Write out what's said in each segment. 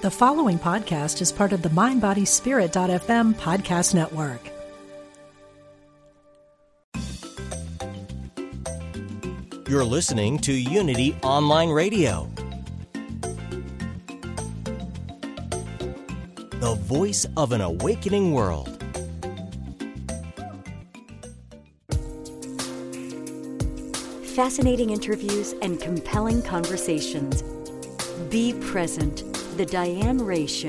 The following podcast is part of the MindBodySpirit.fm podcast network. You're listening to Unity Online Radio, the voice of an awakening world. Fascinating interviews and compelling conversations. Be present the Diane Ray Show.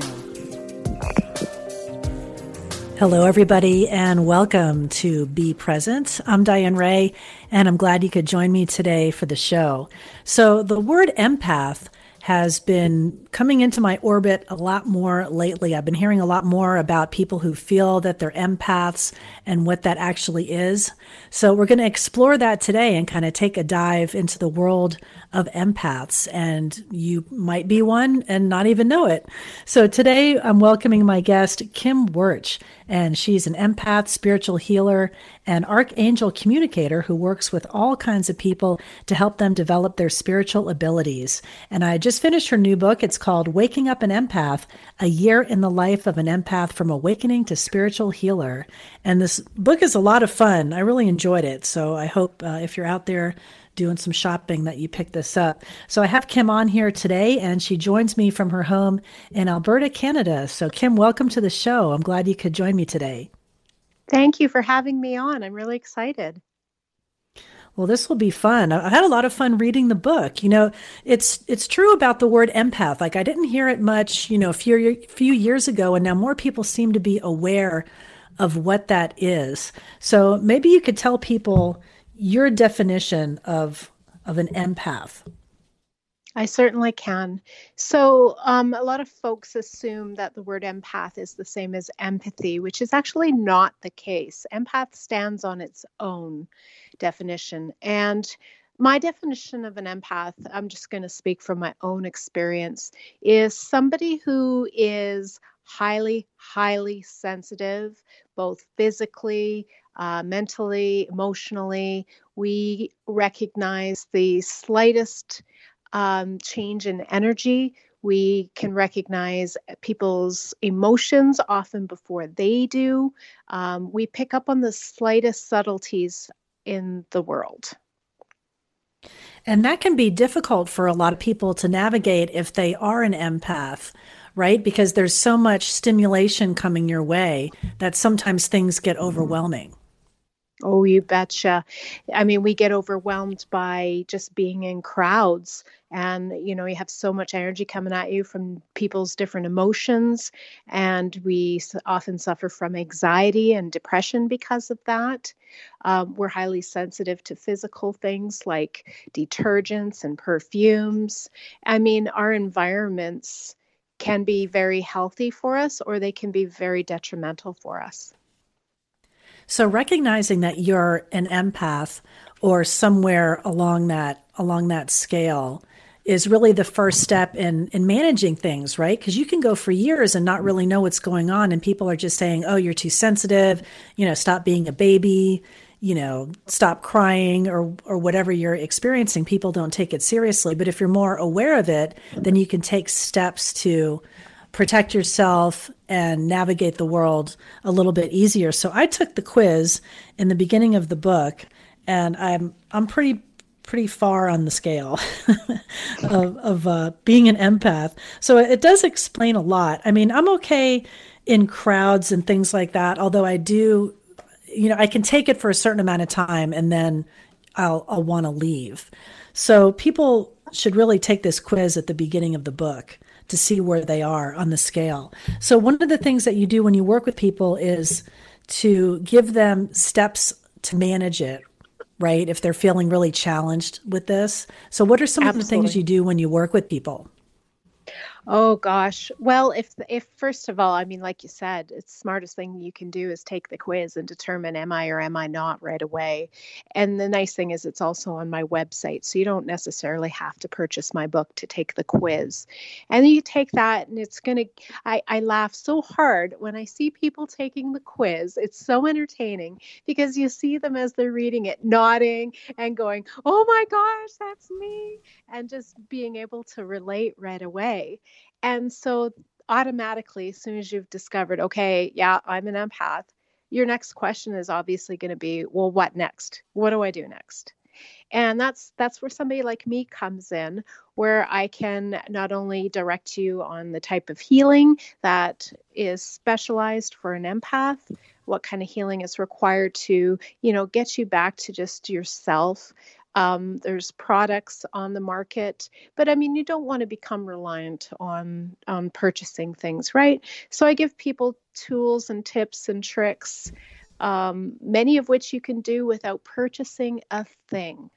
Hello, everybody, and welcome to Be Present. I'm Diane Ray, and I'm glad you could join me today for the show. So, the word empath has been coming into my orbit a lot more lately. I've been hearing a lot more about people who feel that they're empaths and what that actually is. So, we're going to explore that today and kind of take a dive into the world of empaths. And you might be one and not even know it. So, today I'm welcoming my guest, Kim Wirch, and she's an empath, spiritual healer, and archangel communicator who works with all kinds of people to help them develop their spiritual abilities. And I just finished her new book. It's called Waking Up an Empath A Year in the Life of an Empath from Awakening to Spiritual Healer. And this book is a lot of fun. I really enjoyed it. So I hope uh, if you're out there, doing some shopping that you picked this up. So I have Kim on here today, and she joins me from her home in Alberta, Canada. So, Kim, welcome to the show. I'm glad you could join me today. Thank you for having me on. I'm really excited. Well, this will be fun. I had a lot of fun reading the book. You know, it's it's true about the word empath. Like I didn't hear it much, you know, a few few years ago, and now more people seem to be aware of what that is. So maybe you could tell people your definition of of an empath. I certainly can. So, um, a lot of folks assume that the word empath is the same as empathy, which is actually not the case. Empath stands on its own definition. And my definition of an empath, I'm just going to speak from my own experience, is somebody who is highly, highly sensitive, both physically, uh, mentally, emotionally. We recognize the slightest um, change in energy. We can recognize people's emotions often before they do. Um, we pick up on the slightest subtleties in the world. And that can be difficult for a lot of people to navigate if they are an empath, right? Because there's so much stimulation coming your way that sometimes things get overwhelming. Oh, you betcha. I mean, we get overwhelmed by just being in crowds, and you know, you have so much energy coming at you from people's different emotions, and we often suffer from anxiety and depression because of that. Um, we're highly sensitive to physical things like detergents and perfumes. I mean, our environments can be very healthy for us, or they can be very detrimental for us. So recognizing that you're an empath or somewhere along that along that scale is really the first step in in managing things, right? Because you can go for years and not really know what's going on, and people are just saying, "Oh, you're too sensitive," you know, stop being a baby, you know, stop crying, or or whatever you're experiencing. People don't take it seriously, but if you're more aware of it, then you can take steps to protect yourself and navigate the world a little bit easier. So I took the quiz in the beginning of the book, and I'm I'm pretty pretty far on the scale of, of uh, being an empath. So it does explain a lot. I mean, I'm okay in crowds and things like that, although I do, you know, I can take it for a certain amount of time and then I'll I'll want to leave. So people should really take this quiz at the beginning of the book to see where they are on the scale. So, one of the things that you do when you work with people is to give them steps to manage it, right? If they're feeling really challenged with this. So, what are some Absolutely. of the things you do when you work with people? Oh gosh. Well, if if first of all, I mean, like you said, it's smartest thing you can do is take the quiz and determine am I or am I not right away. And the nice thing is it's also on my website, so you don't necessarily have to purchase my book to take the quiz. And you take that, and it's gonna. I I laugh so hard when I see people taking the quiz. It's so entertaining because you see them as they're reading it, nodding and going, "Oh my gosh, that's me," and just being able to relate right away And so automatically, as soon as you've discovered, okay, yeah, I'm an empath, your next question is obviously going to be, well, what next? What do I do next? and that's that's where somebody like me comes in where i can not only direct you on the type of healing that is specialized for an empath what kind of healing is required to you know get you back to just yourself um, there's products on the market but i mean you don't want to become reliant on on purchasing things right so i give people tools and tips and tricks um, many of which you can do without purchasing a thing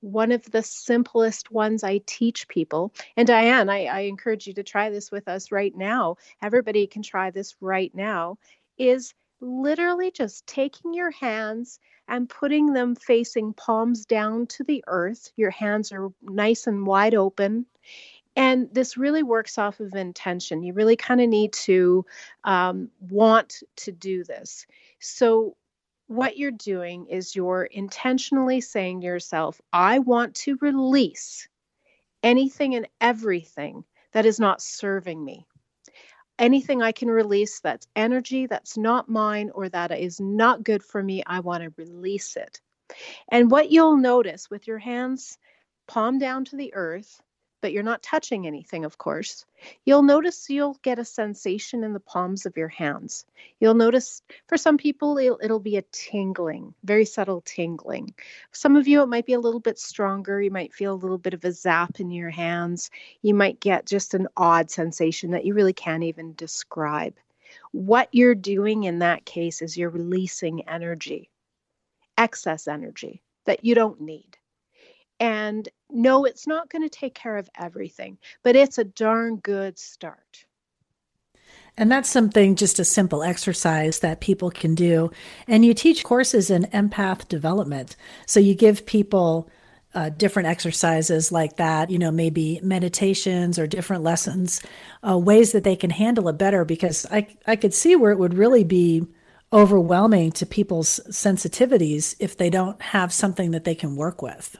one of the simplest ones I teach people. And Diane, I, I, encourage you to try this with us right now. Everybody can try this right now. Is literally just taking your hands and putting them facing palms down to the earth. Your hands are nice and wide open. And this really works off of intention. You really kind of need to um, want to do this. So, what you're doing is you're intentionally saying to yourself, I want to release anything and everything that is not serving me. Anything I can release that's energy that's not mine or that is not good for me, I want to release it. And what you'll notice with your hands palm down to the earth, but you're not touching anything, of course, you'll notice you'll get a sensation in the palms of your hands. You'll notice for some people it'll, it'll, be a tingling, very subtle tingling. Some of you, it might be a little bit stronger. You might feel a little bit of a zap in your hands. You might get just an odd sensation that you really can't even describe. What you're doing in that case is you're releasing energy, excess energy that you don't need. And no, it's not going to take care of everything, but it's a darn good start. And that's something, just a simple exercise that people can do. And you teach courses in empath development. So you give people uh, different exercises like that, you know, maybe meditations or different lessons, uh, ways that they can handle it better. Because I, I could see where it would really be overwhelming to people's sensitivities if they don't have something that they can work with.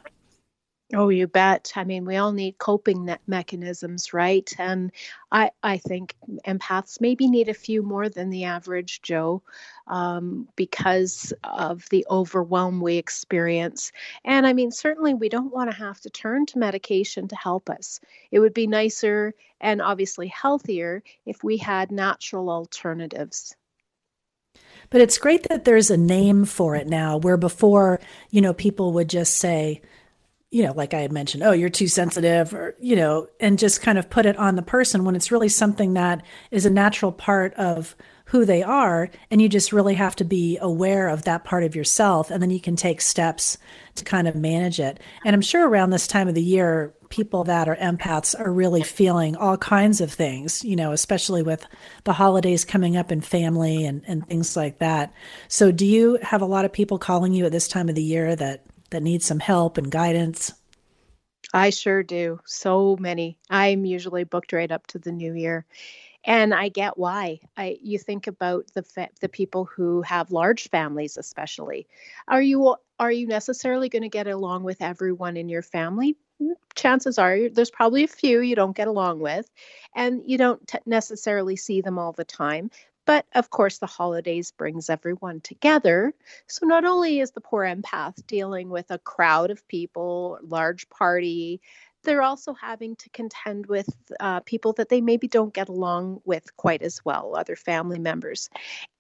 Oh, you bet. I mean, we all need coping mechanisms, right? And I, I think empaths maybe need a few more than the average Joe um, because of the overwhelm we experience. And I mean, certainly we don't want to have to turn to medication to help us. It would be nicer and obviously healthier if we had natural alternatives. But it's great that there's a name for it now, where before, you know, people would just say, you know, like I had mentioned, oh, you're too sensitive, or, you know, and just kind of put it on the person when it's really something that is a natural part of who they are. And you just really have to be aware of that part of yourself. And then you can take steps to kind of manage it. And I'm sure around this time of the year, people that are empaths are really feeling all kinds of things, you know, especially with the holidays coming up and family and, and things like that. So, do you have a lot of people calling you at this time of the year that that need some help and guidance? I sure do. So many. I'm usually booked right up to the new year. And I get why. I you think about the fa- the people who have large families especially. Are you are you necessarily going to get along with everyone in your family? Mm, chances are there's probably a few you don't get along with and you don't t- necessarily see them all the time but of course, the holidays brings everyone together. So not only is the poor empath dealing with a crowd of people, large party, they're also having to contend with uh, people that they maybe don't get along with quite as well, other family members.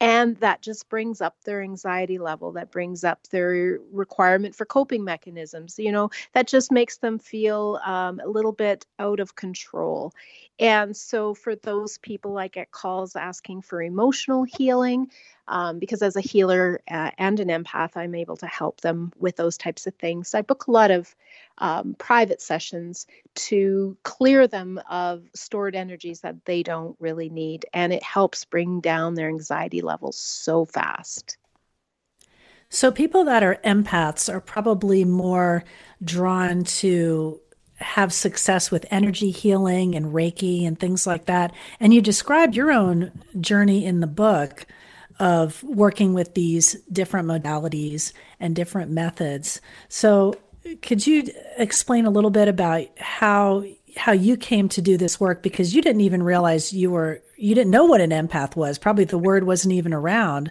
And that just brings up their anxiety level, that brings up their requirement for coping mechanisms. You know, that just makes them feel um, a little bit out of control. And so for those people, I get calls asking for emotional healing um, because as a healer uh, and an empath, I'm able to help them with those types of things. So I book a lot of um, private sessions to clear them of stored energies that they don't really need, and it helps bring down their anxiety levels so fast. So, people that are empaths are probably more drawn to have success with energy healing and Reiki and things like that. And you describe your own journey in the book of working with these different modalities and different methods. So, could you explain a little bit about how how you came to do this work because you didn't even realize you were you didn't know what an empath was. Probably the word wasn't even around,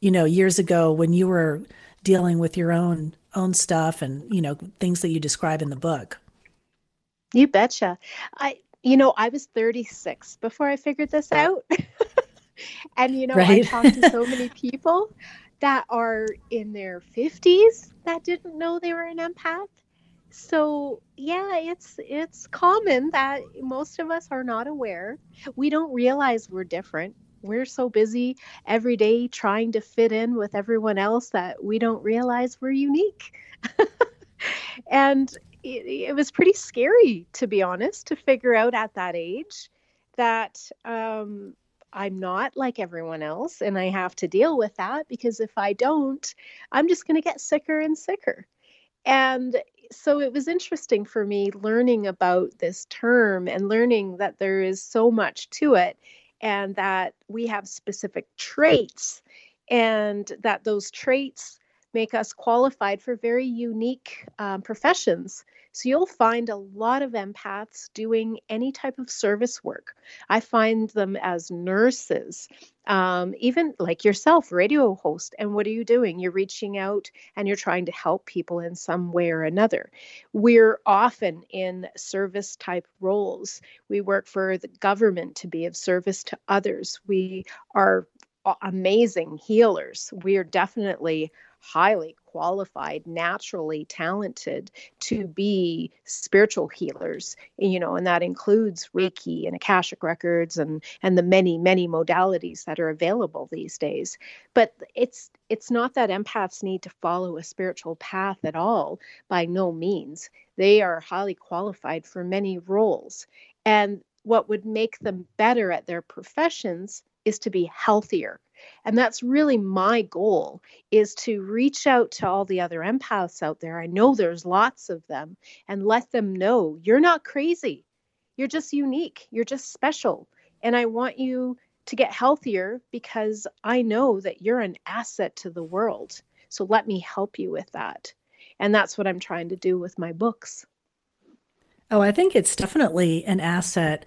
you know, years ago when you were dealing with your own own stuff and you know things that you describe in the book. You betcha. I you know I was 36 before I figured this uh. out. and you know right? I talked to so many people that are in their 50s that didn't know they were an empath. So yeah it's it's common that most of us are not aware. We don't realize we're different. We're so busy every day trying to fit in with everyone else that we don't realize we're unique. And it, it, was pretty scary to be honest to figure out at that age that um, i'm not like everyone else and i have to deal with that because if i don't i'm just going to get sicker and sicker and so it was interesting for me learning about this term and learning that there is so much to it and that we have specific traits and that those traits make us qualified for very unique um, professions. So you'll find a lot of empaths doing any type of service work. I find them as nurses, um, even like yourself, radio host. And what are you doing? You're reaching out and you're trying to help people in some way or another. We're often in service type roles. We work for the government to be of service to others. We are amazing healers. We are definitely highly qualified, naturally talented to be spiritual healers, you know, and that includes Reiki and Akashic records and and the many many modalities that are available these days. But it's it's not that empaths need to follow a spiritual path at all by no means. They are highly qualified for many roles. And what would make them better at their professions is to be healthier and that's really my goal is to reach out to all the other empaths out there. I know there's lots of them and let them know you're not crazy. You're just unique. You're just special. And i want you to get healthier because i know that you're an asset to the world. So let me help you with that. And that's what i'm trying to do with my books. Oh i think it's definitely an asset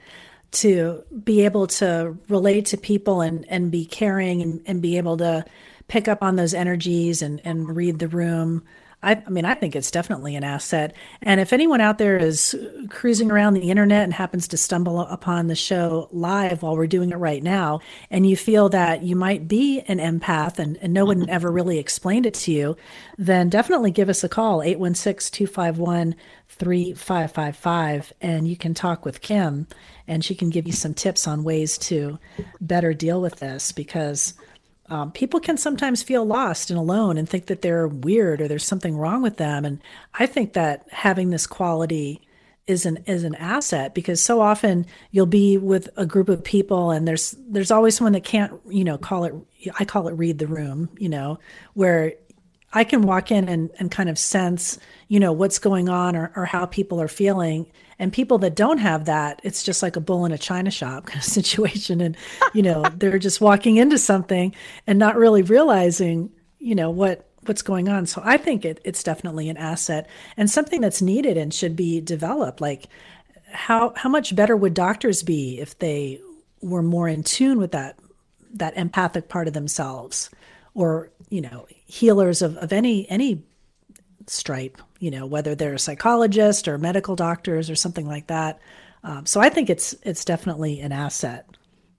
to be able to relate to people and, and be caring and, and be able to pick up on those energies and, and read the room. I, I, mean, I think it's definitely an asset. And if anyone out there is cruising around the internet and happens to stumble upon the show live while we're doing it right now, and you feel that you might be an empath and, and no one ever really explained it to you, then definitely give us a call, 816 251 3555, and you can talk with Kim and she can give you some tips on ways to better deal with this because um, people can sometimes feel lost and alone and think that they're weird or there's something wrong with them. And I think that having this quality is an is an asset because so often you'll be with a group of people and there's there's always someone that can't you know call it I call it read the room you know where I can walk in and, and kind of sense, you know, what's going on or, or how people are feeling. And people that don't have that, it's just like a bull in a china shop kind of situation. And, you know, they're just walking into something and not really realizing, you know, what what's going on. So I think it, it's definitely an asset and something that's needed and should be developed. Like how how much better would doctors be if they were more in tune with that that empathic part of themselves? or you know healers of, of any any stripe you know whether they're a psychologist or medical doctors or something like that. Um, so i think it's it's definitely an asset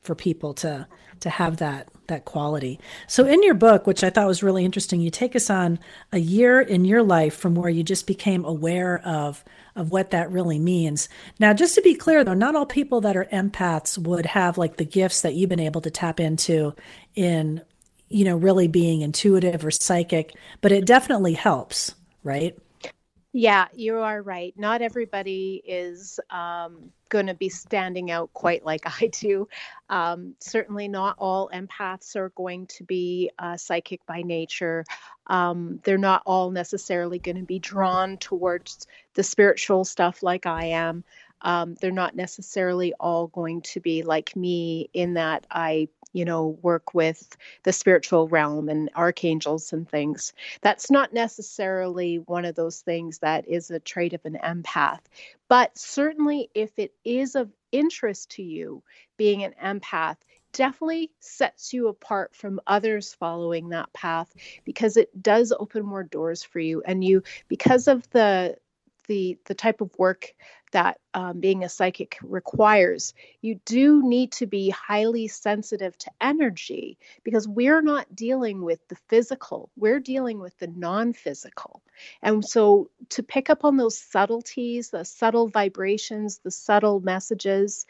for people to to have that that quality. So in your book which i thought was really interesting you take us on a year in your life from where you just became aware of of what that really means. Now just to be clear though not all people that are empaths would have like the gifts that you've been able to tap into in you know, really being intuitive or psychic, but it definitely helps, right? Yeah, you are right. Not everybody is um, going to be standing out quite like I do. Um, certainly, not all empaths are going to be uh, psychic by nature. Um, they're not all necessarily going to be drawn towards the spiritual stuff like I am um, they're not necessarily all going to be like me in that I you know, work with the spiritual realm and archangels and things. That's not necessarily one of those things that is a trait of an empath. But certainly, if it is of interest to you, being an empath, definitely sets you apart from others following that path because it does open more doors for you and you because of the the the type of work that um, being a psychic requires you do need to be highly sensitive to energy because we're not dealing with the physical we're dealing with the non-physical and so to pick up on those subtleties the subtle vibrations the subtle messages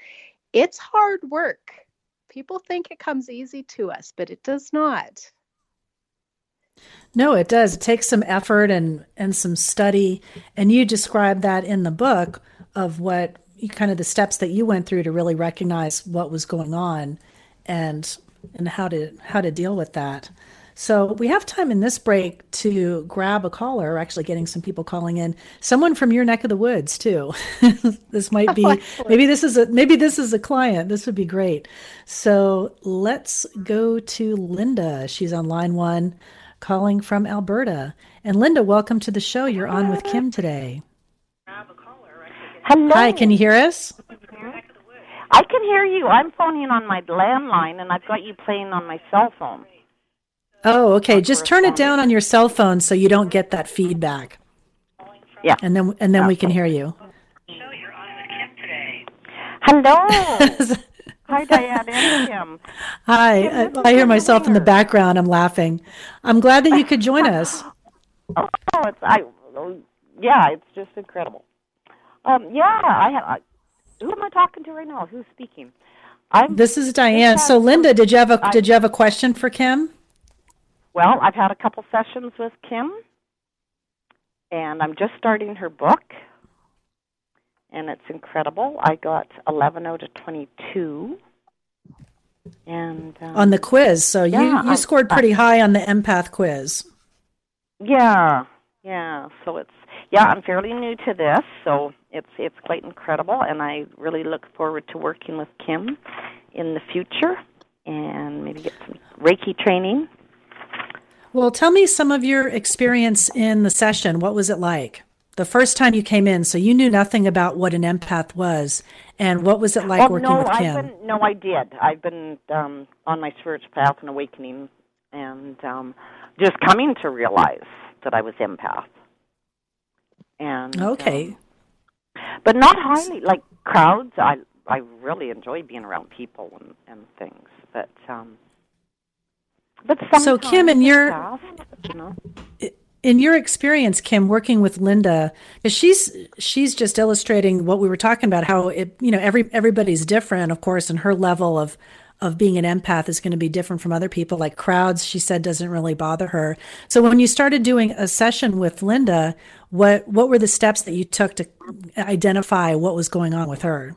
it's hard work people think it comes easy to us but it does not no, it does. It takes some effort and and some study. And you describe that in the book of what kind of the steps that you went through to really recognize what was going on and and how to how to deal with that. So we have time in this break to grab a caller. We're actually getting some people calling in. Someone from your neck of the woods too. this might be maybe this is a maybe this is a client. This would be great. So let's go to Linda. She's on line one calling from Alberta. And Linda, welcome to the show. You're on with Kim today. Hello. Hi, can you hear us? I can hear you. I'm phoning on my landline, and I've got you playing on my cell phone. Oh, okay. Just turn it down on your cell phone so you don't get that feedback. Yeah. And then and then we can hear you. Hello. Hi, Diane and Kim. Hi. I, I hear myself in the background. I'm laughing. I'm glad that you could join us. oh, it's I. Yeah, it's just incredible. Um, yeah, I have. I, who am I talking to right now? Who's speaking? I'm, this is Diane. So, Linda, did you have a I, did you have a question for Kim? Well, I've had a couple sessions with Kim, and I'm just starting her book and it's incredible. I got 11 out of 22. And um, on the quiz, so yeah, you you scored pretty I, high on the empath quiz. Yeah, yeah. So it's yeah, I'm fairly new to this, so it's it's quite incredible, and I really look forward to working with Kim in the future and maybe get some Reiki training. Well, tell me some of your experience in the session. What was it like? the first time you came in, so you knew nothing about what an empath was, and what was it like well, working no, with Kim? I've been, no, I did. I've been um, on my spiritual path and awakening, and um, just coming to realize that I was empath. And okay, um, but not highly like crowds. I I really enjoy being around people and and things, but um, but so Kim, and your you know in your experience kim working with linda because she's she's just illustrating what we were talking about how it you know every everybody's different of course and her level of of being an empath is going to be different from other people like crowds she said doesn't really bother her so when you started doing a session with linda what what were the steps that you took to identify what was going on with her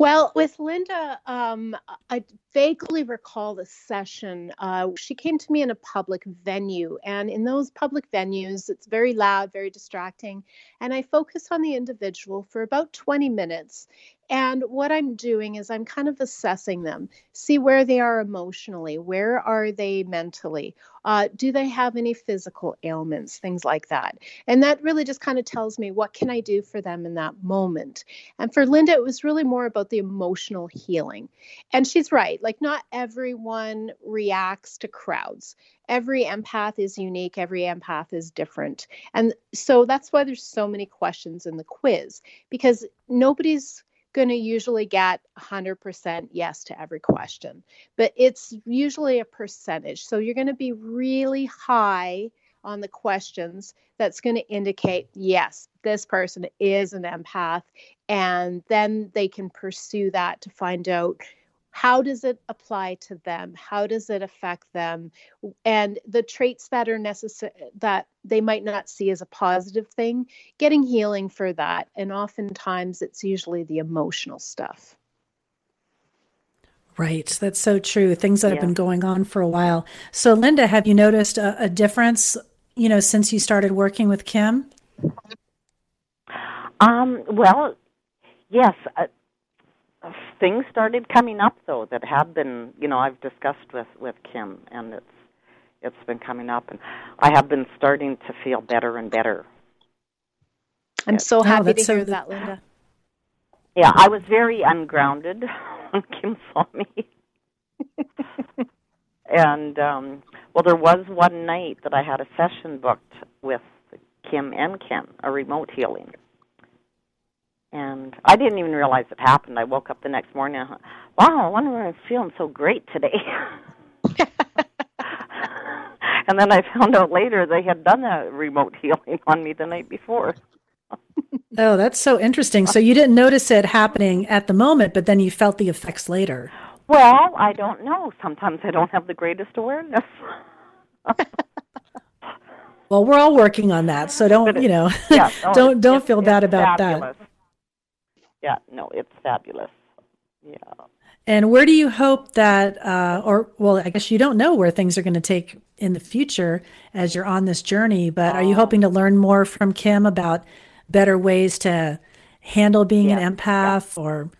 well, with Linda, um, I vaguely recall the session. Uh, she came to me in a public venue, and in those public venues, it's very loud, very distracting. And I focus on the individual for about 20 minutes. And what I'm doing is I'm kind of assessing them, see where they are emotionally, where are they mentally, uh, do they have any physical ailments, things like that. And that really just kind of tells me what can I do for them in that moment. And for Linda, it was really more about the emotional healing. And she's right, like not everyone reacts to crowds every empath is unique every empath is different and so that's why there's so many questions in the quiz because nobody's going to usually get 100% yes to every question, but it's usually a percentage. So you're going to be really high on the questions that's going to indicate yes, this person is an empath. And then they can pursue that to find out how does it apply to them how does it affect them and the traits that are necessary that they might not see as a positive thing getting healing for that and oftentimes it's usually the emotional stuff Right. That's so true. Things that yeah. have been going on for a while. So, Linda, have you noticed a, a difference, you know, since you started working with Kim? Um, well, yes. Uh, things started coming up though that have been, you know, I've discussed with with Kim, and it's it's been coming up, and I have been starting to feel better and better. I'm so happy to so hear that, Linda. Yeah, I was very ungrounded when Kim saw me. and um well there was one night that I had a session booked with Kim and Ken, a remote healing. And I didn't even realize it happened. I woke up the next morning and I thought, wow, I wonder why I'm feeling so great today. and then I found out later they had done a remote healing on me the night before. Oh, that's so interesting. So you didn't notice it happening at the moment, but then you felt the effects later. Well, I don't know. Sometimes I don't have the greatest awareness. Well, we're all working on that, so don't you know? yeah, oh, no, don't it's- don't feel bad about fabulous. that. Yeah, no, it's fabulous. Yeah. And where do you hope that, uh, or well, I guess you don't know where things are going to take in the future as you're on this journey. But are you hoping to learn more from Kim about better ways to handle being Yeah, an empath, or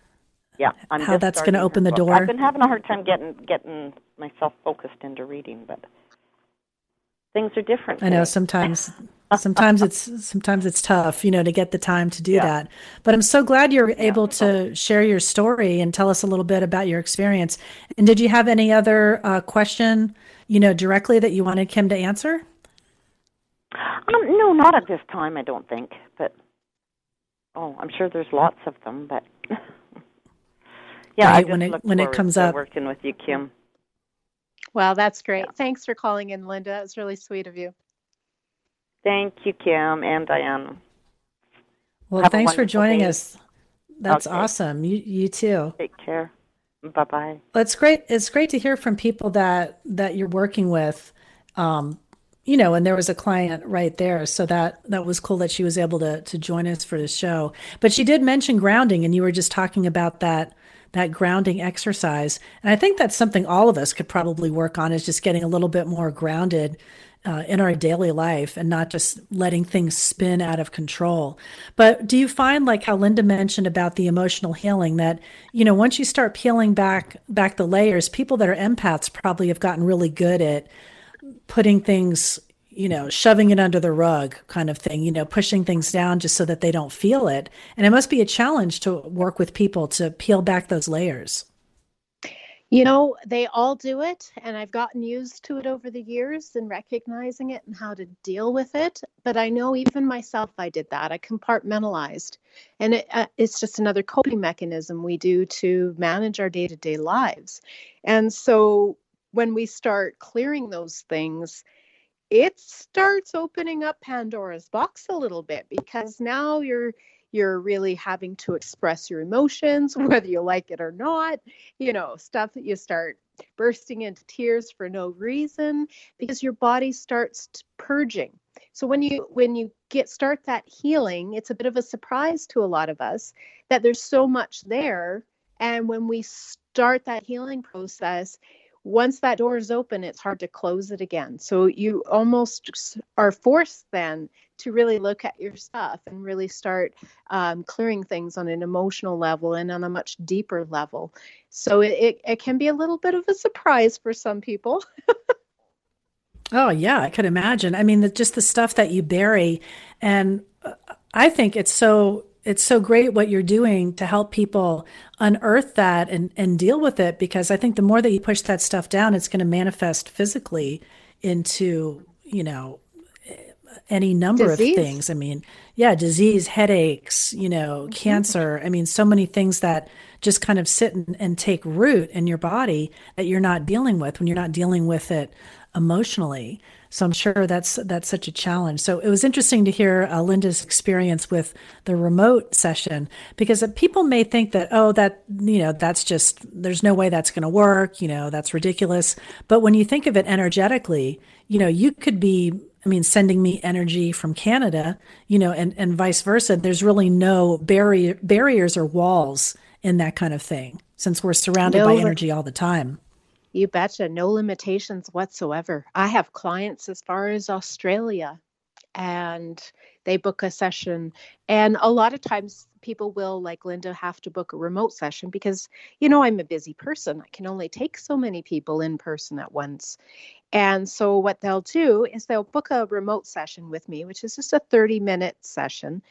Yeah, I'm How that's gonna open the book. door? I've been having a hard time getting getting myself focused into reading, but things are different. I know sometimes sometimes it's sometimes it's tough, you know, to get the time to do Yeah. that. But I'm so glad you're able to share your story and tell us a little bit about your experience. And did you have any other uh, question, you know, directly that you wanted Kim to answer? Um, no, not at this time. I don't think. But oh, I'm sure there's lots of them. But yeah, I Right, just when it- look when it forward comes to up. working with you, Kim. Well, that's great. Thanks for calling in, Linda. It's really sweet of you. Thank you, Kim and Diane. Well, Have thanks for joining day. us. That's Okay. awesome. You you too. Take care. Bye bye. Well, it's great. It's great to hear from people that that you're working with. Um, you know, and there was a client right there, so that that was cool that she was able to to join us for the show. But she did mention grounding, and you were just talking about that that grounding exercise, and I think that's something all of us could probably work on is just getting a little bit more grounded uh, in our daily life and not just letting things spin out of control. But do you find like how Linda mentioned about the emotional healing that, you know, once you start peeling back back the layers, people that are empaths probably have gotten really good at putting things, you know, shoving it under the rug kind of thing, you know, pushing things down just so that they don't feel it. And it must be a challenge to work with people to peel back those layers. You know, they all do it, and I've gotten used to it over the years and recognizing it and how to deal with it. But I know even myself, I did that. I compartmentalized, and it, uh, it's just another coping mechanism we do to manage our day to day lives. And so when we start clearing those things, it starts opening up Pandora's box a little bit because now you're you're really having to express your emotions whether you like it or not you know stuff that you start bursting into tears for no reason because your body starts purging. So when you when you get start that healing it's a bit of a surprise to a lot of us that there's so much there. And when we start that healing process once that door is open it's hard to close it again. So you almost are forced then to really look at your stuff and really start um, clearing things on an emotional level and on a much deeper level so it, it, it can be a little bit of a surprise for some people Oh yeah, I could imagine. I mean, the, just the stuff that you bury, and uh, I think it's so it's so great what you're doing to help people unearth that and and deal with it. Because I think the more that you push that stuff down, it's going to manifest physically into you know any number Disease. of things. I mean, yeah, disease, headaches, you know, cancer. I mean, so many things that just kind of sit and, and take root in your body that you're not dealing with when you're not dealing with it emotionally. So I'm sure that's that's such a challenge. So it was interesting to hear uh, Linda's experience with the remote session because people may think that oh that you know that's just there's no way that's going to work, you know, that's ridiculous. But when you think of it energetically, you know, you could be I mean, sending me energy from Canada, you know, and, and vice versa. There's really no barrier, barriers or walls in that kind of thing since we're surrounded No, by energy all the time. You betcha, no limitations whatsoever. I have clients as far as Australia and they book a session. And a lot of times people will, like Linda, have to book a remote session because, you know, I'm a busy person. I can only take so many people in person at once. And so, what they'll do is they'll book a remote session with me, which is just a 30 minute session.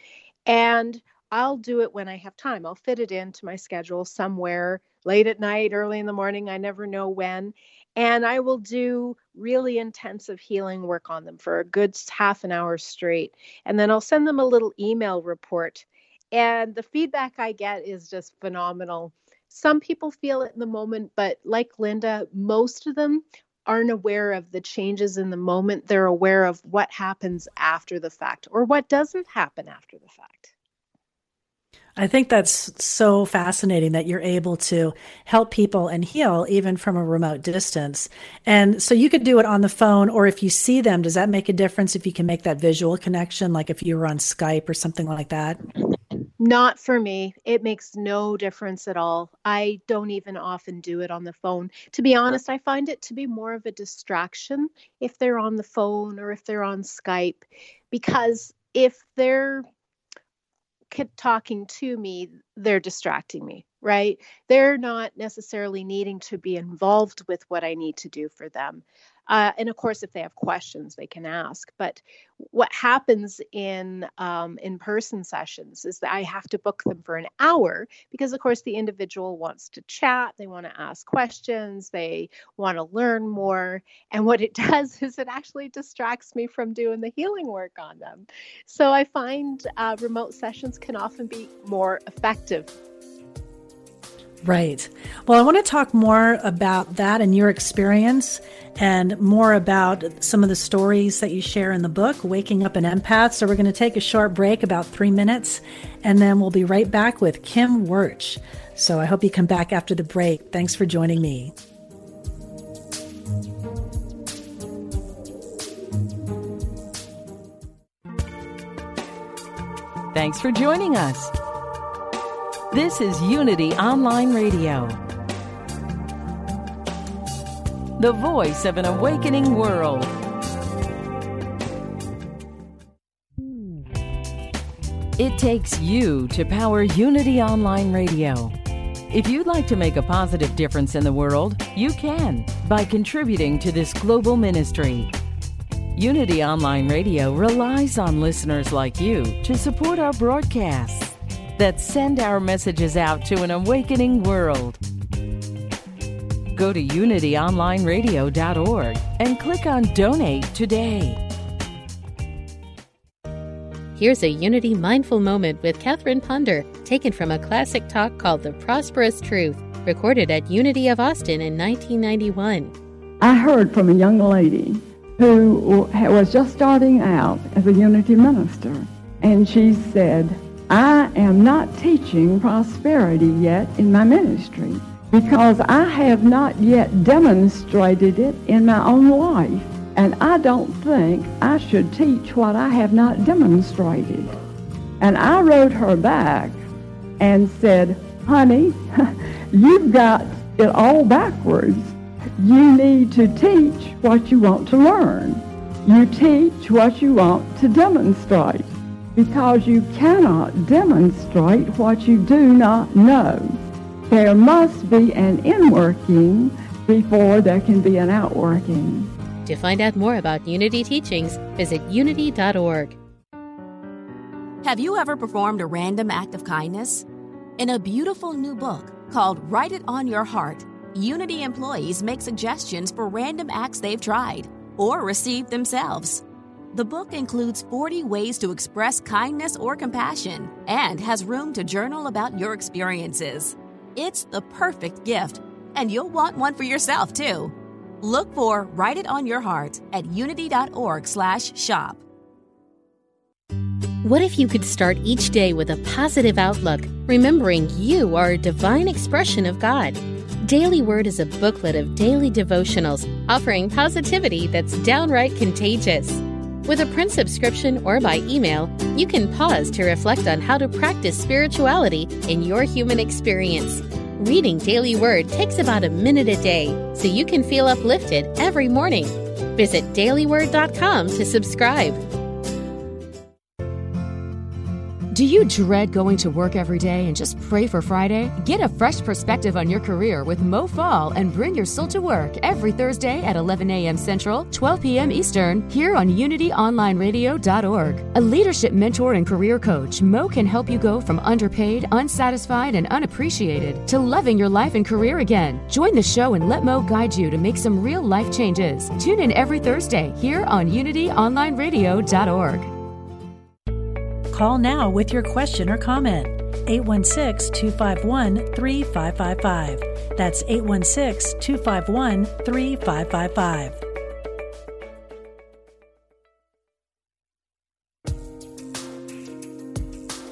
And I'll do it when I have time. I'll fit it into my schedule somewhere late at night, early in the morning. I never know when. And I will do really intensive healing work on them for a good half an hour straight. And then I'll send them a little email report. And the feedback I get is just phenomenal. Some people feel it in the moment, but like Linda, most of them aren't aware of the changes in the moment. They're aware of what happens after the fact or what doesn't happen after the fact. I think that's so fascinating that you're able to help people and heal even from a remote distance. And so you could do it on the phone, or if you see them, does that make a difference if you can make that visual connection, like if you were on Skype or something like that? Not for me. It makes no difference at all. I don't even often do it on the phone. To be honest, I find it to be more of a distraction if they're on the phone or if they're on Skype, because if they're talking to me, they're distracting me, right? They're not necessarily needing to be involved with what I need to do for them. Uh, and of course, if they have questions, they can ask. But what happens in um, in-person sessions is that I have to book them for an hour because, of course, the individual wants to chat, they want to ask questions, they want to learn more. And what it does is it actually distracts me from doing the healing work on them. So I find uh, remote sessions can often be more effective Right. Well, I want to talk more about that and your experience and more about some of the stories that you share in the book, Waking Up an Empath. So, we're going to take a short break, about three minutes, and then we'll be right back with Kim Wirch. So, I hope you come back after the break. Thanks for joining me. Thanks for joining us. This is Unity Online Radio, the voice of an awakening world. It takes you to power Unity Online Radio. If you'd like to make a positive difference in the world, you can by contributing to this global ministry. Unity Online Radio relies on listeners like you to support our broadcasts that send our messages out to an awakening world. Go to unityonlineradio.org and click on Donate today. Here's a Unity Mindful Moment with Catherine Ponder, taken from a classic talk called The Prosperous Truth, recorded at Unity of Austin in 1991. I heard from a young lady who was just starting out as a Unity minister, and she said, I am not teaching prosperity yet in my ministry because I have not yet demonstrated it in my own life. And I don't think I should teach what I have not demonstrated. And I wrote her back and said, honey, you've got it all backwards. You need to teach what you want to learn. You teach what you want to demonstrate because you cannot demonstrate what you do not know. There must be an inworking before there can be an outworking. To find out more about Unity teachings, visit unity.org. Have you ever performed a random act of kindness? In a beautiful new book called Write It on Your Heart, Unity employees make suggestions for random acts they've tried or received themselves. The book includes 40 ways to express kindness or compassion and has room to journal about your experiences. It's the perfect gift, and you'll want one for yourself too. Look for Write It on Your Heart at unity.org/shop. What if you could start each day with a positive outlook, remembering you are a divine expression of God? Daily Word is a booklet of daily devotionals offering positivity that's downright contagious. With a print subscription or by email, you can pause to reflect on how to practice spirituality in your human experience. Reading Daily Word takes about a minute a day, so you can feel uplifted every morning. Visit dailyword.com to subscribe. Do you dread going to work every day and just pray for Friday? Get a fresh perspective on your career with Mo Fall and bring your soul to work every Thursday at 11 a.m. Central, 12 p.m. Eastern, here on UnityOnlineRadio.org. A leadership mentor and career coach, Mo can help you go from underpaid, unsatisfied, and unappreciated to loving your life and career again. Join the show and let Mo guide you to make some real life changes. Tune in every Thursday here on UnityOnlineRadio.org. Call now with your question or comment. 816 251 3555. That's 816 251 3555.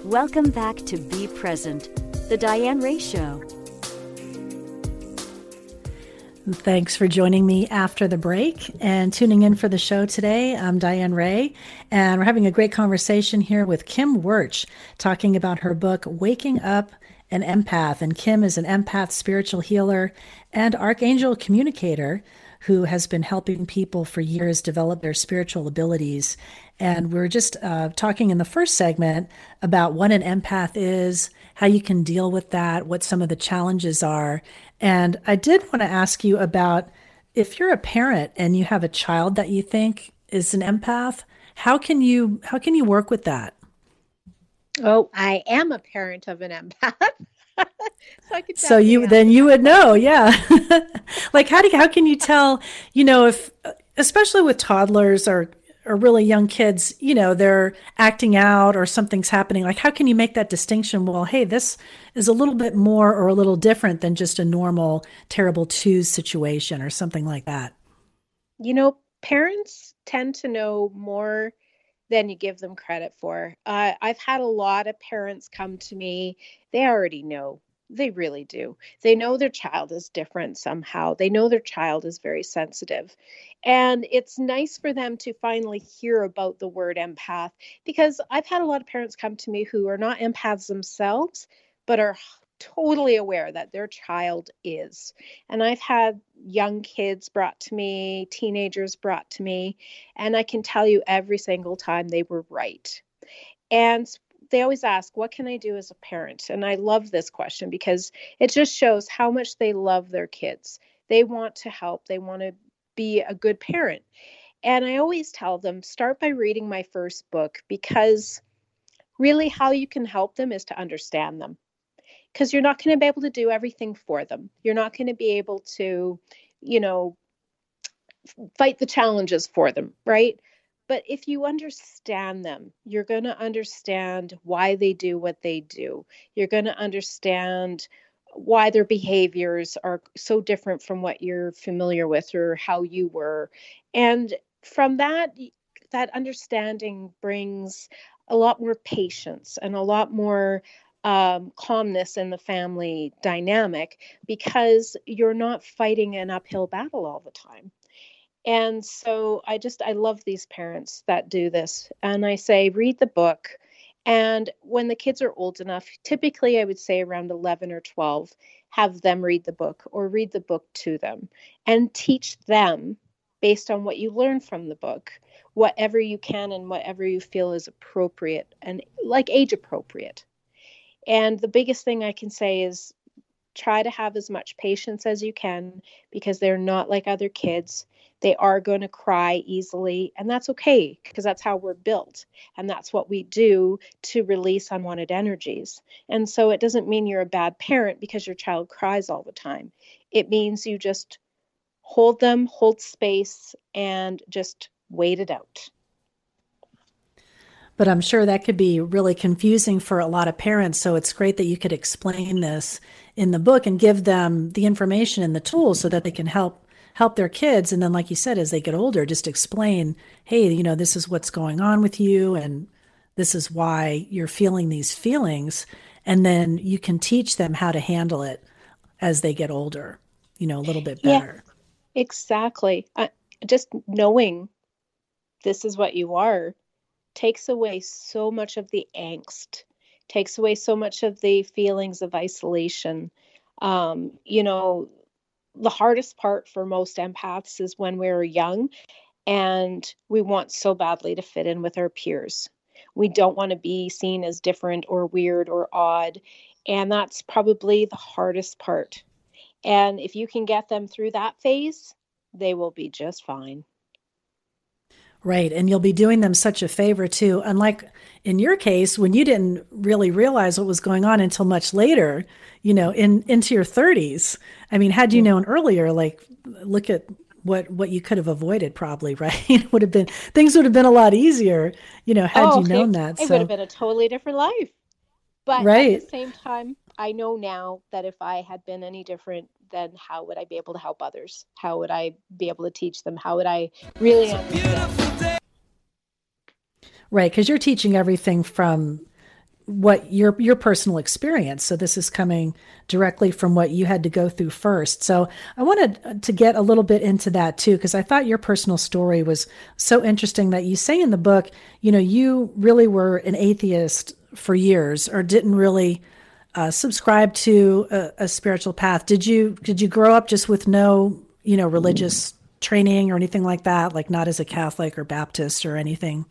Welcome back to Be Present, the Diane Ray Show. Thanks for joining me after the break and tuning in for the show today. I'm Diane Ray, and we're having a great conversation here with Kim Wuirch, talking about her book, Waking Up an Empath. And Kim is an empath spiritual healer and archangel communicator who has been helping people for years develop their spiritual abilities. And we are just uh, talking in the first segment about what an empath is, how you can deal with that, what some of the challenges are. And I did want to ask you about if you're a parent and you have a child that you think is an empath, how can you how can you work with that? Oh, I am a parent of an empath. so, so you then you would know, yeah. like how do how can you tell, you know, if especially with toddlers or or really young kids, you know, they're acting out or something's happening. Like, how can you make that distinction? Well, hey, this is a little bit more or a little different than just a normal terrible twos situation or something like that. You know, parents tend to know more than you give them credit for. Uh, I've had a lot of parents come to me, they already know they really do. They know their child is different somehow. They know their child is very sensitive. And it's nice for them to finally hear about the word empath because I've had a lot of parents come to me who are not empaths themselves, but are totally aware that their child is. And I've had young kids brought to me, teenagers brought to me, and I can tell you every single time they were right. And they always ask, What can I do as a parent? And I love this question because it just shows how much they love their kids. They want to help, they want to be a good parent. And I always tell them, start by reading my first book because really how you can help them is to understand them. Because you're not going to be able to do everything for them. You're not going to be able to, you know, fight the challenges for them, right? But if you understand them, you're going to understand why they do what they do. You're going to understand why their behaviors are so different from what you're familiar with or how you were. And from that, that understanding brings a lot more patience and a lot more um, calmness in the family dynamic because you're not fighting an uphill battle all the time. And so I just, I love these parents that do this. And I say, read the book. And when the kids are old enough, typically I would say around 11 or 12, have them read the book or read the book to them and teach them based on what you learn from the book, whatever you can and whatever you feel is appropriate and like age appropriate. And the biggest thing I can say is try to have as much patience as you can because they're not like other kids. They are going to cry easily, and that's okay because that's how we're built. And that's what we do to release unwanted energies. And so it doesn't mean you're a bad parent because your child cries all the time. It means you just hold them, hold space, and just wait it out. But I'm sure that could be really confusing for a lot of parents. So it's great that you could explain this in the book and give them the information and the tools so that they can help help their kids. And then like you said as they get older just explain hey you know this is what's going on with you and this is why you're feeling these feelings. And then you can teach them how to handle it as they get older you know a little bit better. Yeah, exactly. Uh, just knowing this is what you are takes away so much of the angst takes away so much of the feelings of isolation. Um, you know the hardest part for most empaths is when we're young and we want so badly to fit in with our peers. We don't want to be seen as different or weird or odd. And that's probably the hardest part. And if you can get them through that phase, they will be just fine. Right. And you'll be doing them such a favor too. Unlike in your case, when you didn't really realize what was going on until much later, you know, in into your 30s. I mean, had you mm. known earlier, like look at what what you could have avoided probably, right? it would have been things would have been a lot easier, you know, had oh, you known it, that. It would have been a totally different life. But right. at the same time, I know now that if I had been any different, then how would I be able to help others? How would I be able to teach them? How would I really understand? Right, because you're teaching everything from what your your personal experience. So this is coming directly from what you had to go through first. So i wanted to get a little bit into that too because i thought your personal story was so interesting that you say in the book you know you really were an atheist for years or didn't really uh, subscribe to a, a spiritual path. Did you did you grow up just with no you know religious training or anything like that? Like not as a catholic or baptist or anything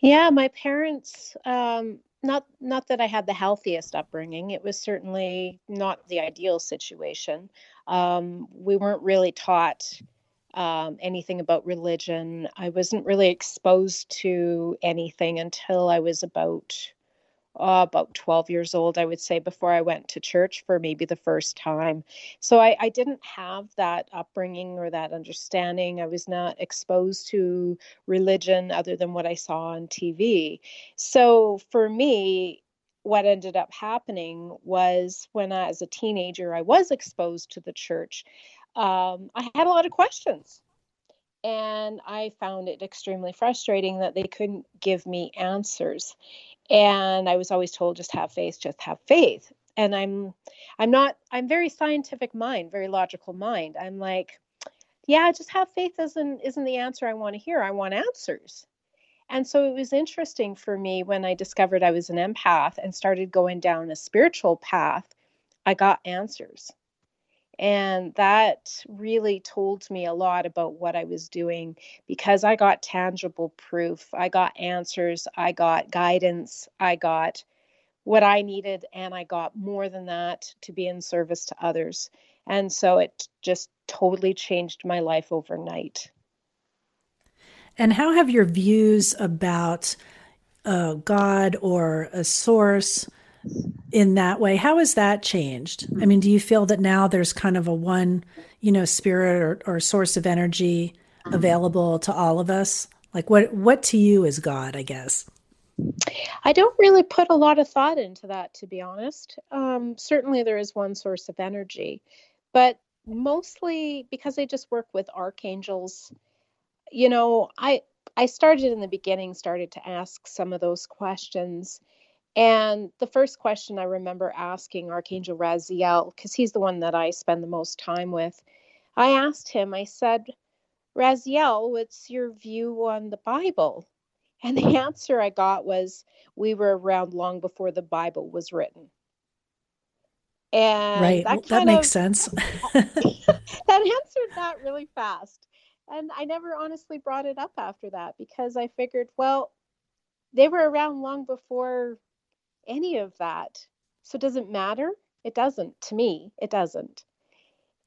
yeah, my parents um, not not that I had the healthiest upbringing. It was certainly not the ideal situation. Um, we weren't really taught um, anything about religion. I wasn't really exposed to anything until I was about uh, about 12 years old, I would say, before I went to church for maybe the first time. So I, I, didn't have that upbringing or that understanding. I was not exposed to religion other than what I saw on TV. So for me, what ended up happening was when I, as a teenager, I was exposed to the church. Um, I had a lot of questions. And I found it extremely frustrating that they couldn't give me answers. And i was always told just have faith just have faith. And i'm i'm not i'm very scientific mind very logical mind. I'm like yeah just have faith isn't isn't the answer i want to hear. I want answers. And so it was interesting for me when i discovered i was an empath and started going down a spiritual path i got answers and that really told me a lot about what I was doing because I got tangible proof. I got answers. I got guidance. I got what I needed. And I got more than that to be in service to others. And so it just totally changed my life overnight. And how have your views about uh, God or a source in that way. How has that changed? I mean, do you feel that now there's kind of a one, you know, spirit or, or source of energy available to all of us? Like what what to you is God, I guess? I don't really put a lot of thought into that, to be honest. Um, certainly, there is one source of energy, but mostly because I just work with archangels. You know, I I started in the beginning, started to ask some of those questions, and the first question I remember asking Archangel Raziel, because he's the one that I spend the most time with, I asked him, I said, Raziel, what's your view on the Bible? And the answer I got was, we were around long before the Bible was written. And right, that, that makes of, sense. that answered that really fast. And I never honestly brought it up after that because I figured, well, they were around long before any of that. So does it matter? It doesn't to me. It doesn't.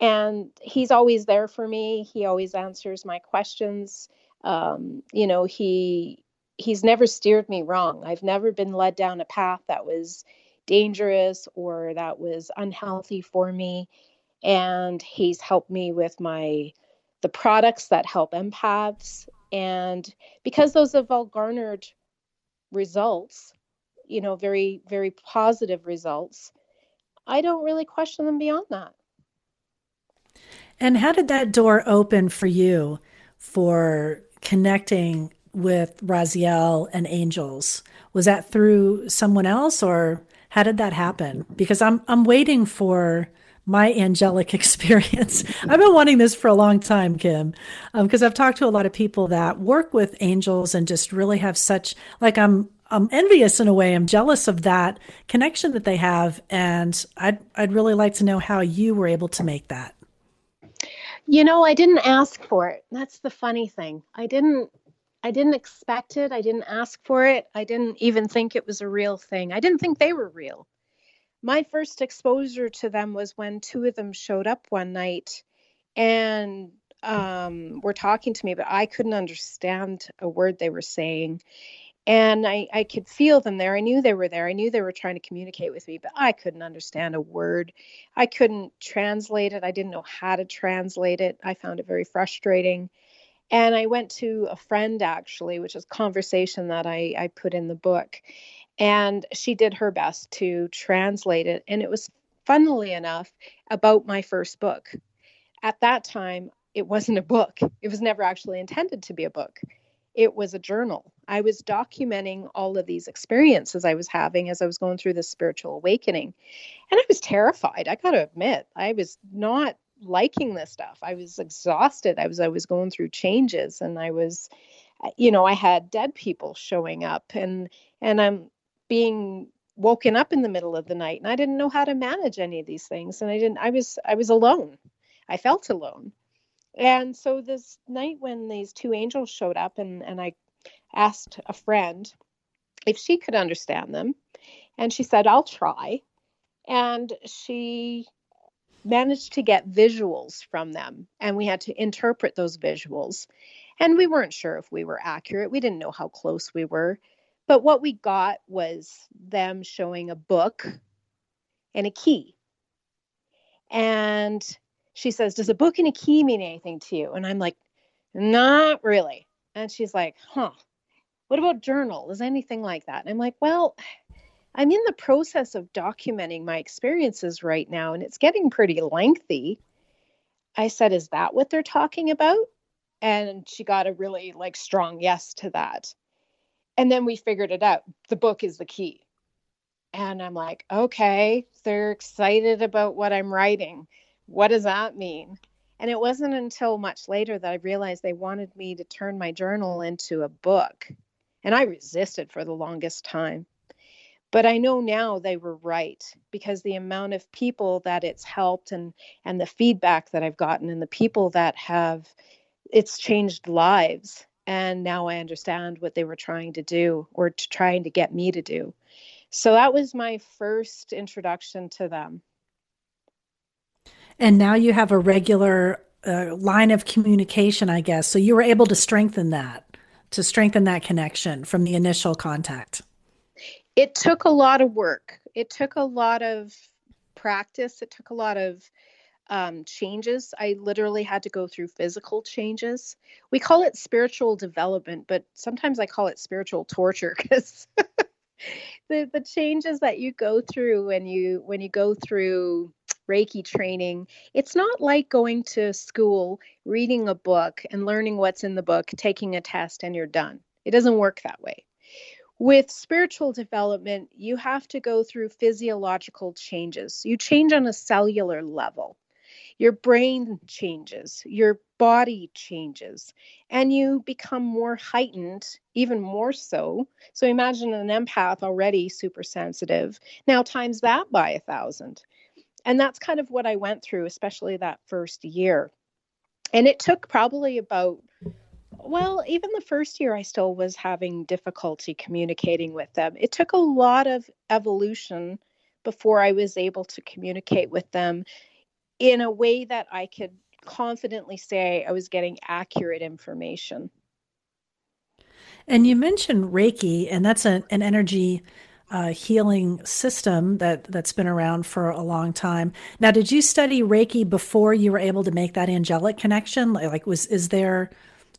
And he's always there for me. He always answers my questions. Um, you know, he he's never steered me wrong. I've never been led down a path that was dangerous or that was unhealthy for me. And he's helped me with my the products that help empaths. And because those have all garnered results, you know very very positive results i don't really question them beyond that and how did that door open for you for connecting with Raziel and angels? Was that through someone else or how did that happen? Because I'm I'm waiting for my angelic experience. I've been wanting this for a long time, Kim, because um, I've talked to a lot of people that work with angels and just really have such like I'm I'm envious in a way. I'm jealous of that connection that they have, and I'd I'd really like to know how you were able to make that. You know, I didn't ask for it. That's the funny thing. I didn't I didn't expect it. I didn't ask for it. I didn't even think it was a real thing. I didn't think they were real. My first exposure to them was when two of them showed up one night and um, were talking to me, but I couldn't understand a word they were saying. And I, I could feel them there. I knew they were there. I knew they were trying to communicate with me, but I couldn't understand a word. I couldn't translate it. I didn't know how to translate it. I found it very frustrating. And I went to a friend actually, which is conversation that I, I put in the book. And she did her best to translate it. And it was, funnily enough, about my first book. At that time, it wasn't a book, it was never actually intended to be a book. It was a journal. I was documenting all of these experiences I was having as I was going through this spiritual awakening. And I was terrified. I got to admit, I was not liking this stuff. I was exhausted. I was I was going through changes and I was uh, you know, I had dead people showing up and and I'm being woken up in the middle of the night and I didn't know how to manage any of these things and I didn't I was I was alone. I felt alone. And so this night when these two angels showed up and and I asked a friend if she could understand them and she said I'll try. And she managed to get visuals from them and we had to interpret those visuals. And we weren't sure if we were accurate. We didn't know how close we were. But what we got was them showing a book and a key. And she says does a book and a key mean anything to you and i'm like not really and she's like huh what about journal is anything like that and i'm like well I'm in the process of documenting my experiences right now, and it's getting pretty lengthy. I said, Is that what they're talking about? And she got a really like strong yes to that. And then we figured it out. The book is the key. And I'm like, okay, they're excited about what I'm writing. What does that mean? And it wasn't until much later that I realized they wanted me to turn my journal into a book. And I resisted for the longest time. But I know now they were right because the amount of people that it's helped and and the feedback that I've gotten and the people that have it's changed lives and now I understand what they were trying to do or to trying to get me to do. So that was my first introduction to them. And now you have a regular uh, line of communication, I guess. So you were able to strengthen that, to strengthen that connection from the initial contact it took a lot of work. It took a lot of practice. It took a lot of um, changes. I literally had to go through physical changes. We call it spiritual development, but sometimes I call it spiritual torture because the the changes that you go through when you when you go through Reiki training, it's not like going to school, reading a book, and learning what's in the book, taking a test, and you're done. It doesn't work that way with spiritual development, you have to go through physiological changes. You change on a cellular level. Your brain changes, your body changes, and you become more heightened, even more so. So imagine an empath already super sensitive. Now, times that by a thousand. And that's kind of what I went through, especially that first year. And it took probably about well, even the first year, I still was having difficulty communicating with them. It took a lot of evolution before I was able to communicate with them in a way that I could confidently say I was getting accurate information. And you mentioned Reiki, and that's a, an energy uh, healing system that that's been around for a long time. Now, did you study Reiki before you were able to make that angelic connection? Like, was is there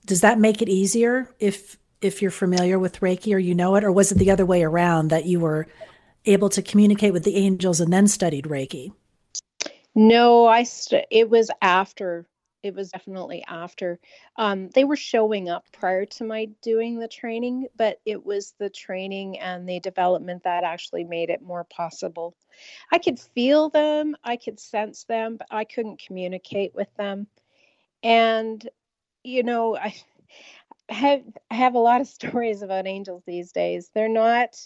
does that make it easier if if you're familiar with Reiki or you know it, or was it the other way around that you were able to communicate with the angels and then studied Reiki? No, I st- it was after. It was definitely after. Um, they were showing up prior to my doing the training, but it was the training and the development that actually made it more possible. I could feel them, I could sense them, but I couldn't communicate with them. And you know, I have I have a lot of stories about angels these days. They're not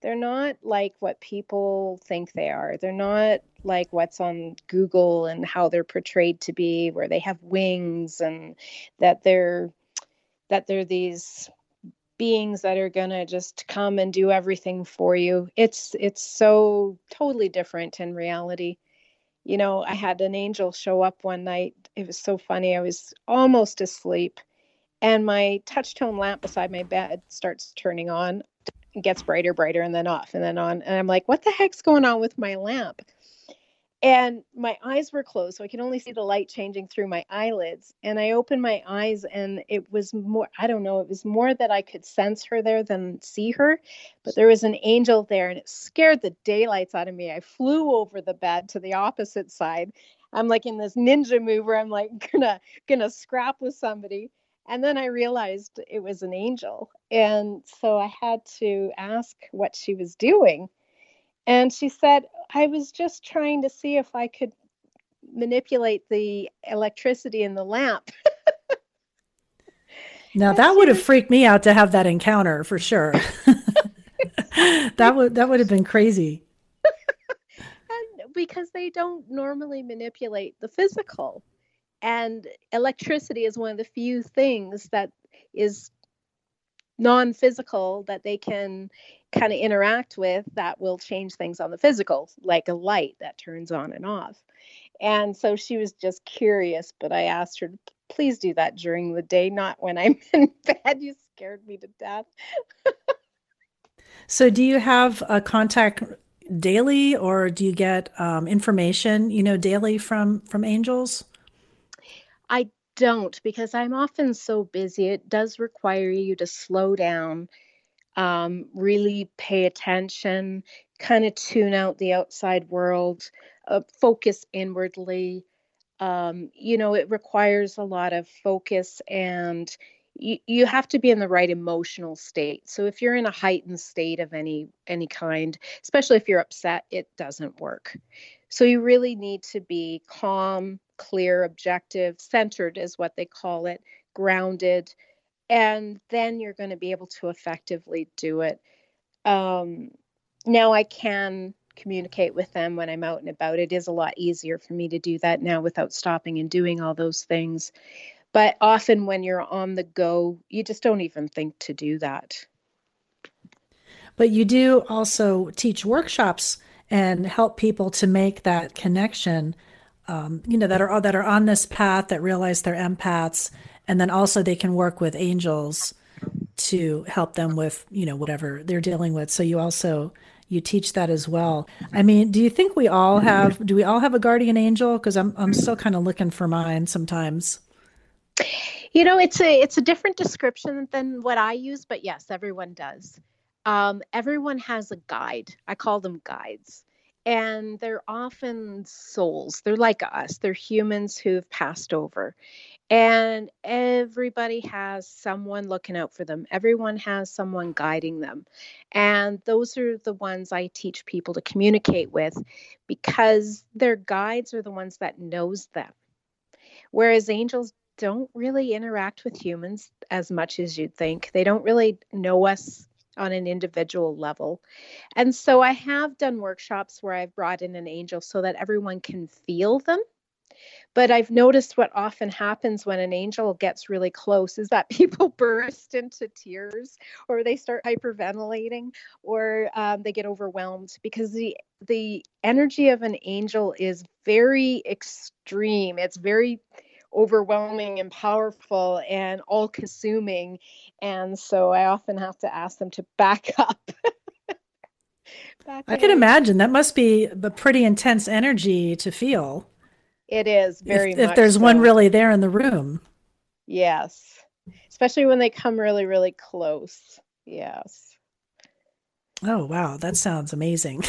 they're not like what people think they are. They're not like what's on Google and how they're portrayed to be, where they have wings and that they're that they're these beings that are going to just come and do everything for you. It's it's so totally different in reality. You know, I had an angel show up one night. It was so funny. I was almost asleep and my touch tone lamp beside my bed starts turning on. Gets brighter, brighter and then off and then on. And I'm like, "What the heck's going on with my lamp?" and my eyes were closed so i could only see the light changing through my eyelids and i opened my eyes and it was more i don't know it was more that i could sense her there than see her but there was an angel there and it scared the daylights out of me i flew over the bed to the opposite side i'm like in this ninja move where i'm like gonna gonna scrap with somebody and then i realized it was an angel and so i had to ask what she was doing and she said, I was just trying to see if I could manipulate the electricity in the lamp. now that would have freaked me out to have that encounter for sure. that would that would have been crazy. and because they don't normally manipulate the physical. And electricity is one of the few things that is non-physical that they can kind of interact with that will change things on the physical, like a light that turns on and off. And so she was just curious, but I asked her, please do that during the day, not when I'm in bed. You scared me to death. so, do you have a contact daily, or do you get um, information, you know, daily from from angels? Don't because I'm often so busy. It does require you to slow down um, really pay attention, kind of tune out the outside world, uh, focus inwardly. Um, you know, it requires a lot of focus and you, you have to be in the right emotional state. So if you're in a heightened state of any any kind, especially if you're upset, it doesn't work. So you really need to be calm, clear, objective, centered is what they call it, grounded, and then you're going to be able to effectively do it. Um, now I can communicate with them when I'm out and about. It is a lot easier for me to do that now without stopping and doing all those things. But often when you're on the go, you just don't even think to do that. But you do also teach workshops and help people to make that connection. Um, you know that are that are on this path that realize they're empaths and then also they can work with angels to help them with you know whatever they're dealing with. So you also you teach that as well. I mean do you think we all have do we all have a guardian angel? Because i'm i'm still kind of looking for mine sometimes. You know it's a it's a different description than what i use but yes everyone does. Um, everyone has a guide. I call them guides and they're often souls. They're like us. They're humans who've passed over. And everybody has someone looking out for them. Everyone has someone guiding them. And those are the ones i teach people to communicate with because their guides are the ones that knows them. Whereas angels don't really interact with humans as much as you'd think. They don't really know us on an individual level. And so I have done workshops where I've brought in an angel so that everyone can feel them but I've noticed what often happens when an angel gets really close is that people burst into tears or they start hyperventilating or um, they get overwhelmed because the the energy of an angel is very extreme. It's very overwhelming and powerful and all consuming. And so I often have to ask them to back up. back I can imagine that must be a pretty intense energy to feel. It is very if, if there's so. one really there in the room. Yes. Especially when they come really, really close. Yes. Oh wow, that sounds amazing.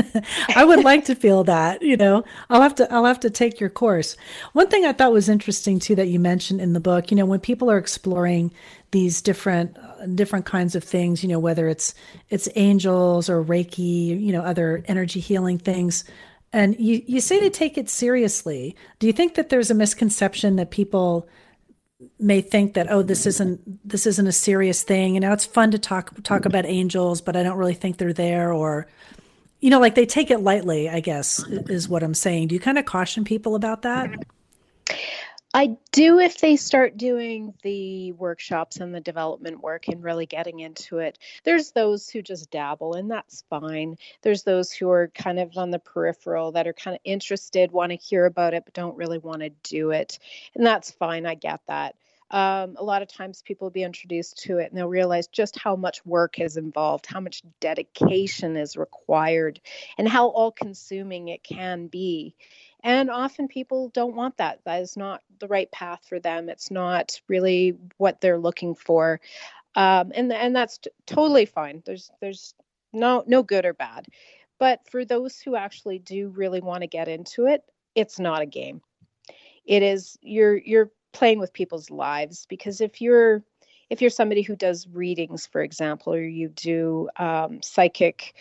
I would like to feel that, you know. I'll have to I'll have to take your course. One thing I thought was interesting too that you mentioned in the book, you know, when people are exploring these different uh, different kinds of things, you know, whether it's it's angels or reiki, you know, other energy healing things, and you, you say to take it seriously. Do you think that there's a misconception that people may think that oh this isn't this isn't a serious thing and now it's fun to talk talk mm-hmm. about angels but I don't really think they're there or you know like they take it lightly I guess is what I'm saying. Do you kind of caution people about that? Mm-hmm. I do if they start doing the workshops and the development work and really getting into it. There's those who just dabble, and that's fine. There's those who are kind of on the peripheral that are kind of interested, want to hear about it, but don't really want to do it. And that's fine. I get that. Um, a lot of times people will be introduced to it and they'll realize just how much work is involved, how much dedication is required, and how all consuming it can be. And often people don't want that. That is not the right path for them. It's not really what they're looking for. Um, and and that's t- totally fine. There's there's no no good or bad. But for those who actually do really want to get into it, it's not a game. It is you're you're playing with people's lives because if you're if you're somebody who does readings, for example, or you do um, psychic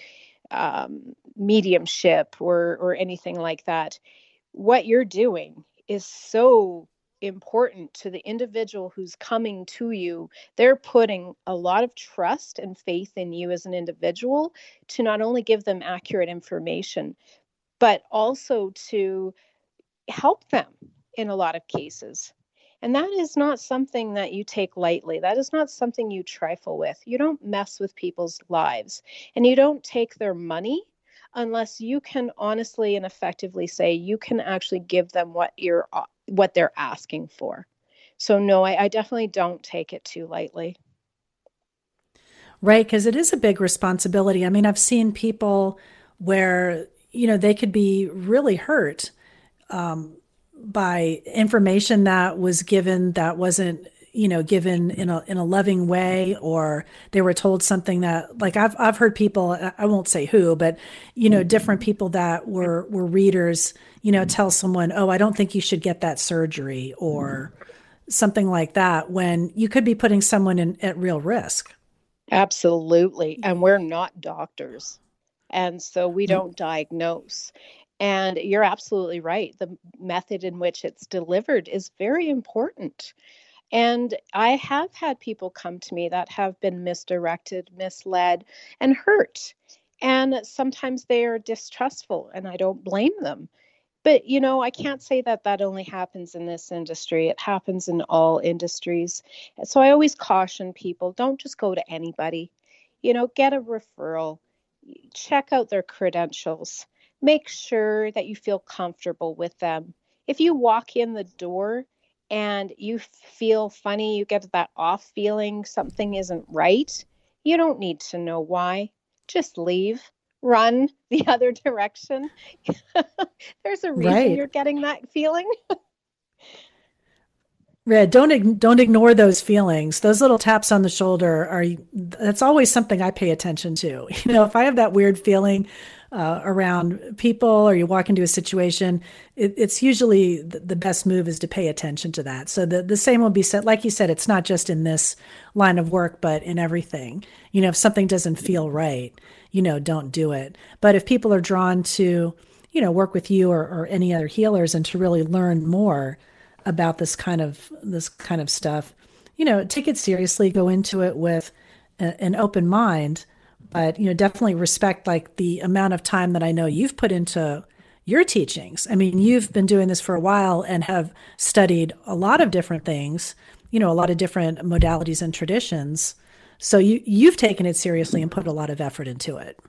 um, mediumship or or anything like that, what you're doing is so important to the individual who's coming to you. They're putting a lot of trust and faith in you as an individual to not only give them accurate information, but also to help them in a lot of cases. And that is not something that you take lightly. That is not something you trifle with. You don't mess with people's lives and you don't take their money unless you can honestly and effectively say you can actually give them what you're uh, what they're asking for. So no, I, I definitely don't take it too lightly. Right, because it is a big responsibility. I mean, I've seen people where you know they could be really hurt um, by information that was given that wasn't you know given in a in a loving way or they were told something that like I've I've heard people I won't say who but you know different people that were were readers you know tell someone oh I don't think you should get that surgery or something like that when you could be putting someone in at real risk. Absolutely. Mm-hmm. And we're not doctors. And so we don't diagnose. And you're absolutely right. The method in which it's delivered is very important and I have had people come to me that have been misdirected, misled, and hurt. And sometimes they are distrustful, and I don't blame them. But, you know, I can't say that that only happens in this industry. It happens in all industries. So I always caution people don't just go to anybody. You know, get a referral, check out their credentials, make sure that you feel comfortable with them. If you walk in the door and you feel funny, you get that off feeling, something isn't right, you don't need to know why. Just leave, run the other direction. There's a reason right. you're getting that feeling. Red, don't don't ignore those feelings. Those little taps on the shoulder are that's always something I pay attention to. You know, if I have that weird feeling uh, around people or you walk into a situation, it, it's usually the, the, best move is to pay attention to that. So the, the same will be said, like you said, it's not just in this line of work, but in everything. You know, if something doesn't feel right, you know, don't do it. But if people are drawn to, you know, work with you or, or any other healers and to really learn more about this kind of this kind of stuff, you know, take it seriously, go into it with a, an open mind but you know definitely respect like the amount of time that i know you've put into your teachings. I mean you've been doing this for a while and have studied a lot of different things you know a lot of different modalities and traditions. So you you've taken it seriously and put a lot of effort into it.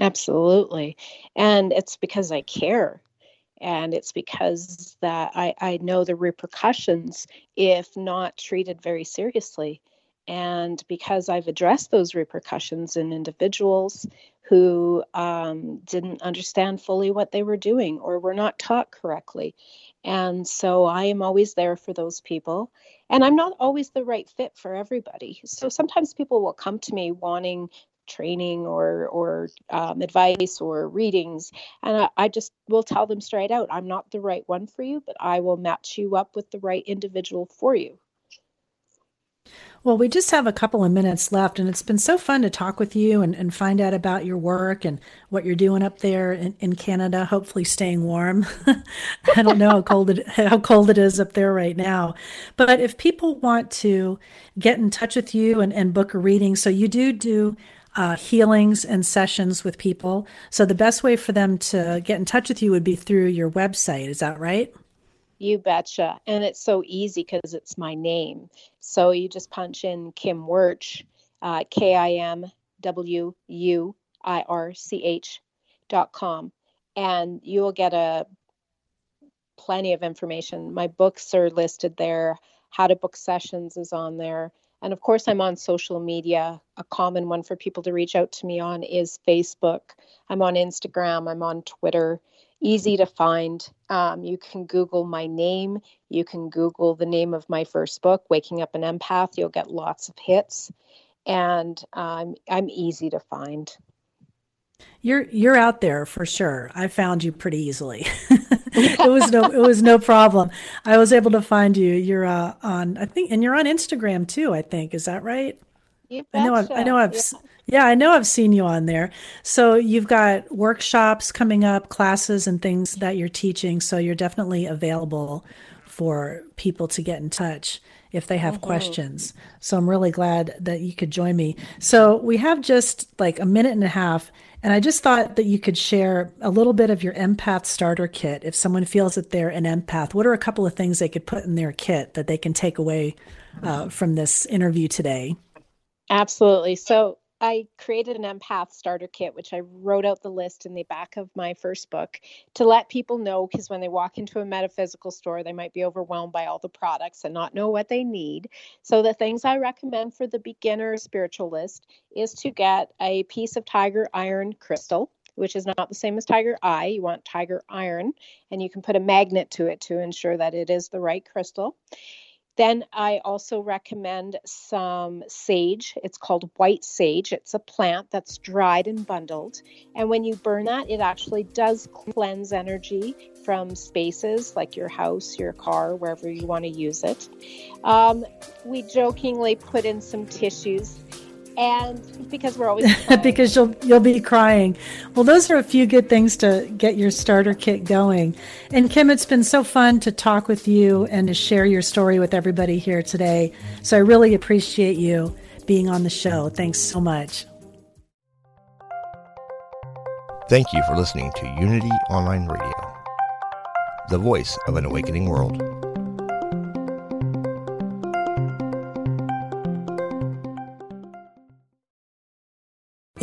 Absolutely. And it's because i care. And it's because that I, I know the repercussions if not treated very seriously and because I've addressed those repercussions in individuals who um, didn't understand fully what they were doing or were not taught correctly. And so I am always there for those people. And I'm not always the right fit for everybody. So sometimes people will come to me wanting training or or um, advice or readings and I, I, just will tell them straight out i'm not the right one for you but i will match you up with the right individual for you well, we just have a couple of minutes left, and it's been so fun to talk with you and, and find out about your work and what you're doing up there in, in Canada. Hopefully, staying warm. I don't know how cold it how cold it is up there right now, but if people want to get in touch with you and, and book a reading, so you do do uh, healings and sessions with people. So the best way for them to get in touch with you would be through your website. Is that right? You betcha. And it's so easy because it's my name. So you just punch in Kim Wuirch, uh, K I M W U I R C H dot com, and you will get a plenty of information. My books are listed there. How to book sessions is on there. And of course, I'm on social media. A common one for people to reach out to me on is Facebook. I'm on Instagram. I'm on Twitter. Easy to find. Um, you can Google my name. You can Google the name of my first book, Waking Up an Empath. You'll get lots of hits. And um, I'm easy to find. You're you're out there for sure. I found you pretty easily. it was no it was no problem. I was able to find you. You're uh, on I think and you're on Instagram too, I think. Is that right? I know I've, I know I've yeah. yeah, I know I've seen you on there. So you've got workshops coming up, classes and things that you're teaching, so you're definitely available for people to get in touch if they have mm-hmm. questions. So I'm really glad that you could join me. So we have just like a minute and a half and I just thought that you could share a little bit of your empath starter kit. If someone feels that they're an empath, what are a couple of things they could put in their kit that they can take away uh, from this interview today? Absolutely. So, I created an empath starter kit, which I wrote out the list in the back of my first book to let people know because when they walk into a metaphysical store, they might be overwhelmed by all the products and not know what they need. So, the things I recommend for the beginner spiritualist is to get a piece of tiger iron crystal which is not the same as tiger eye. You want tiger iron, and you can put a magnet to it to ensure that it is the right crystal. Then I also recommend some sage. It's called white sage. It's a plant that's dried and bundled. And when you burn that, it actually does cleanse energy from spaces like your house, your car, wherever you want to use it. Um, we jokingly put in some tissues and because we're always because you'll you'll be crying. Well, those are a few good things to get your starter kit going. And Kim, it's been so fun to talk with you and to share your story with everybody here today. So I really appreciate you being on the show. Thanks so much. Thank you for listening to Unity Online Radio, the voice of an awakening world.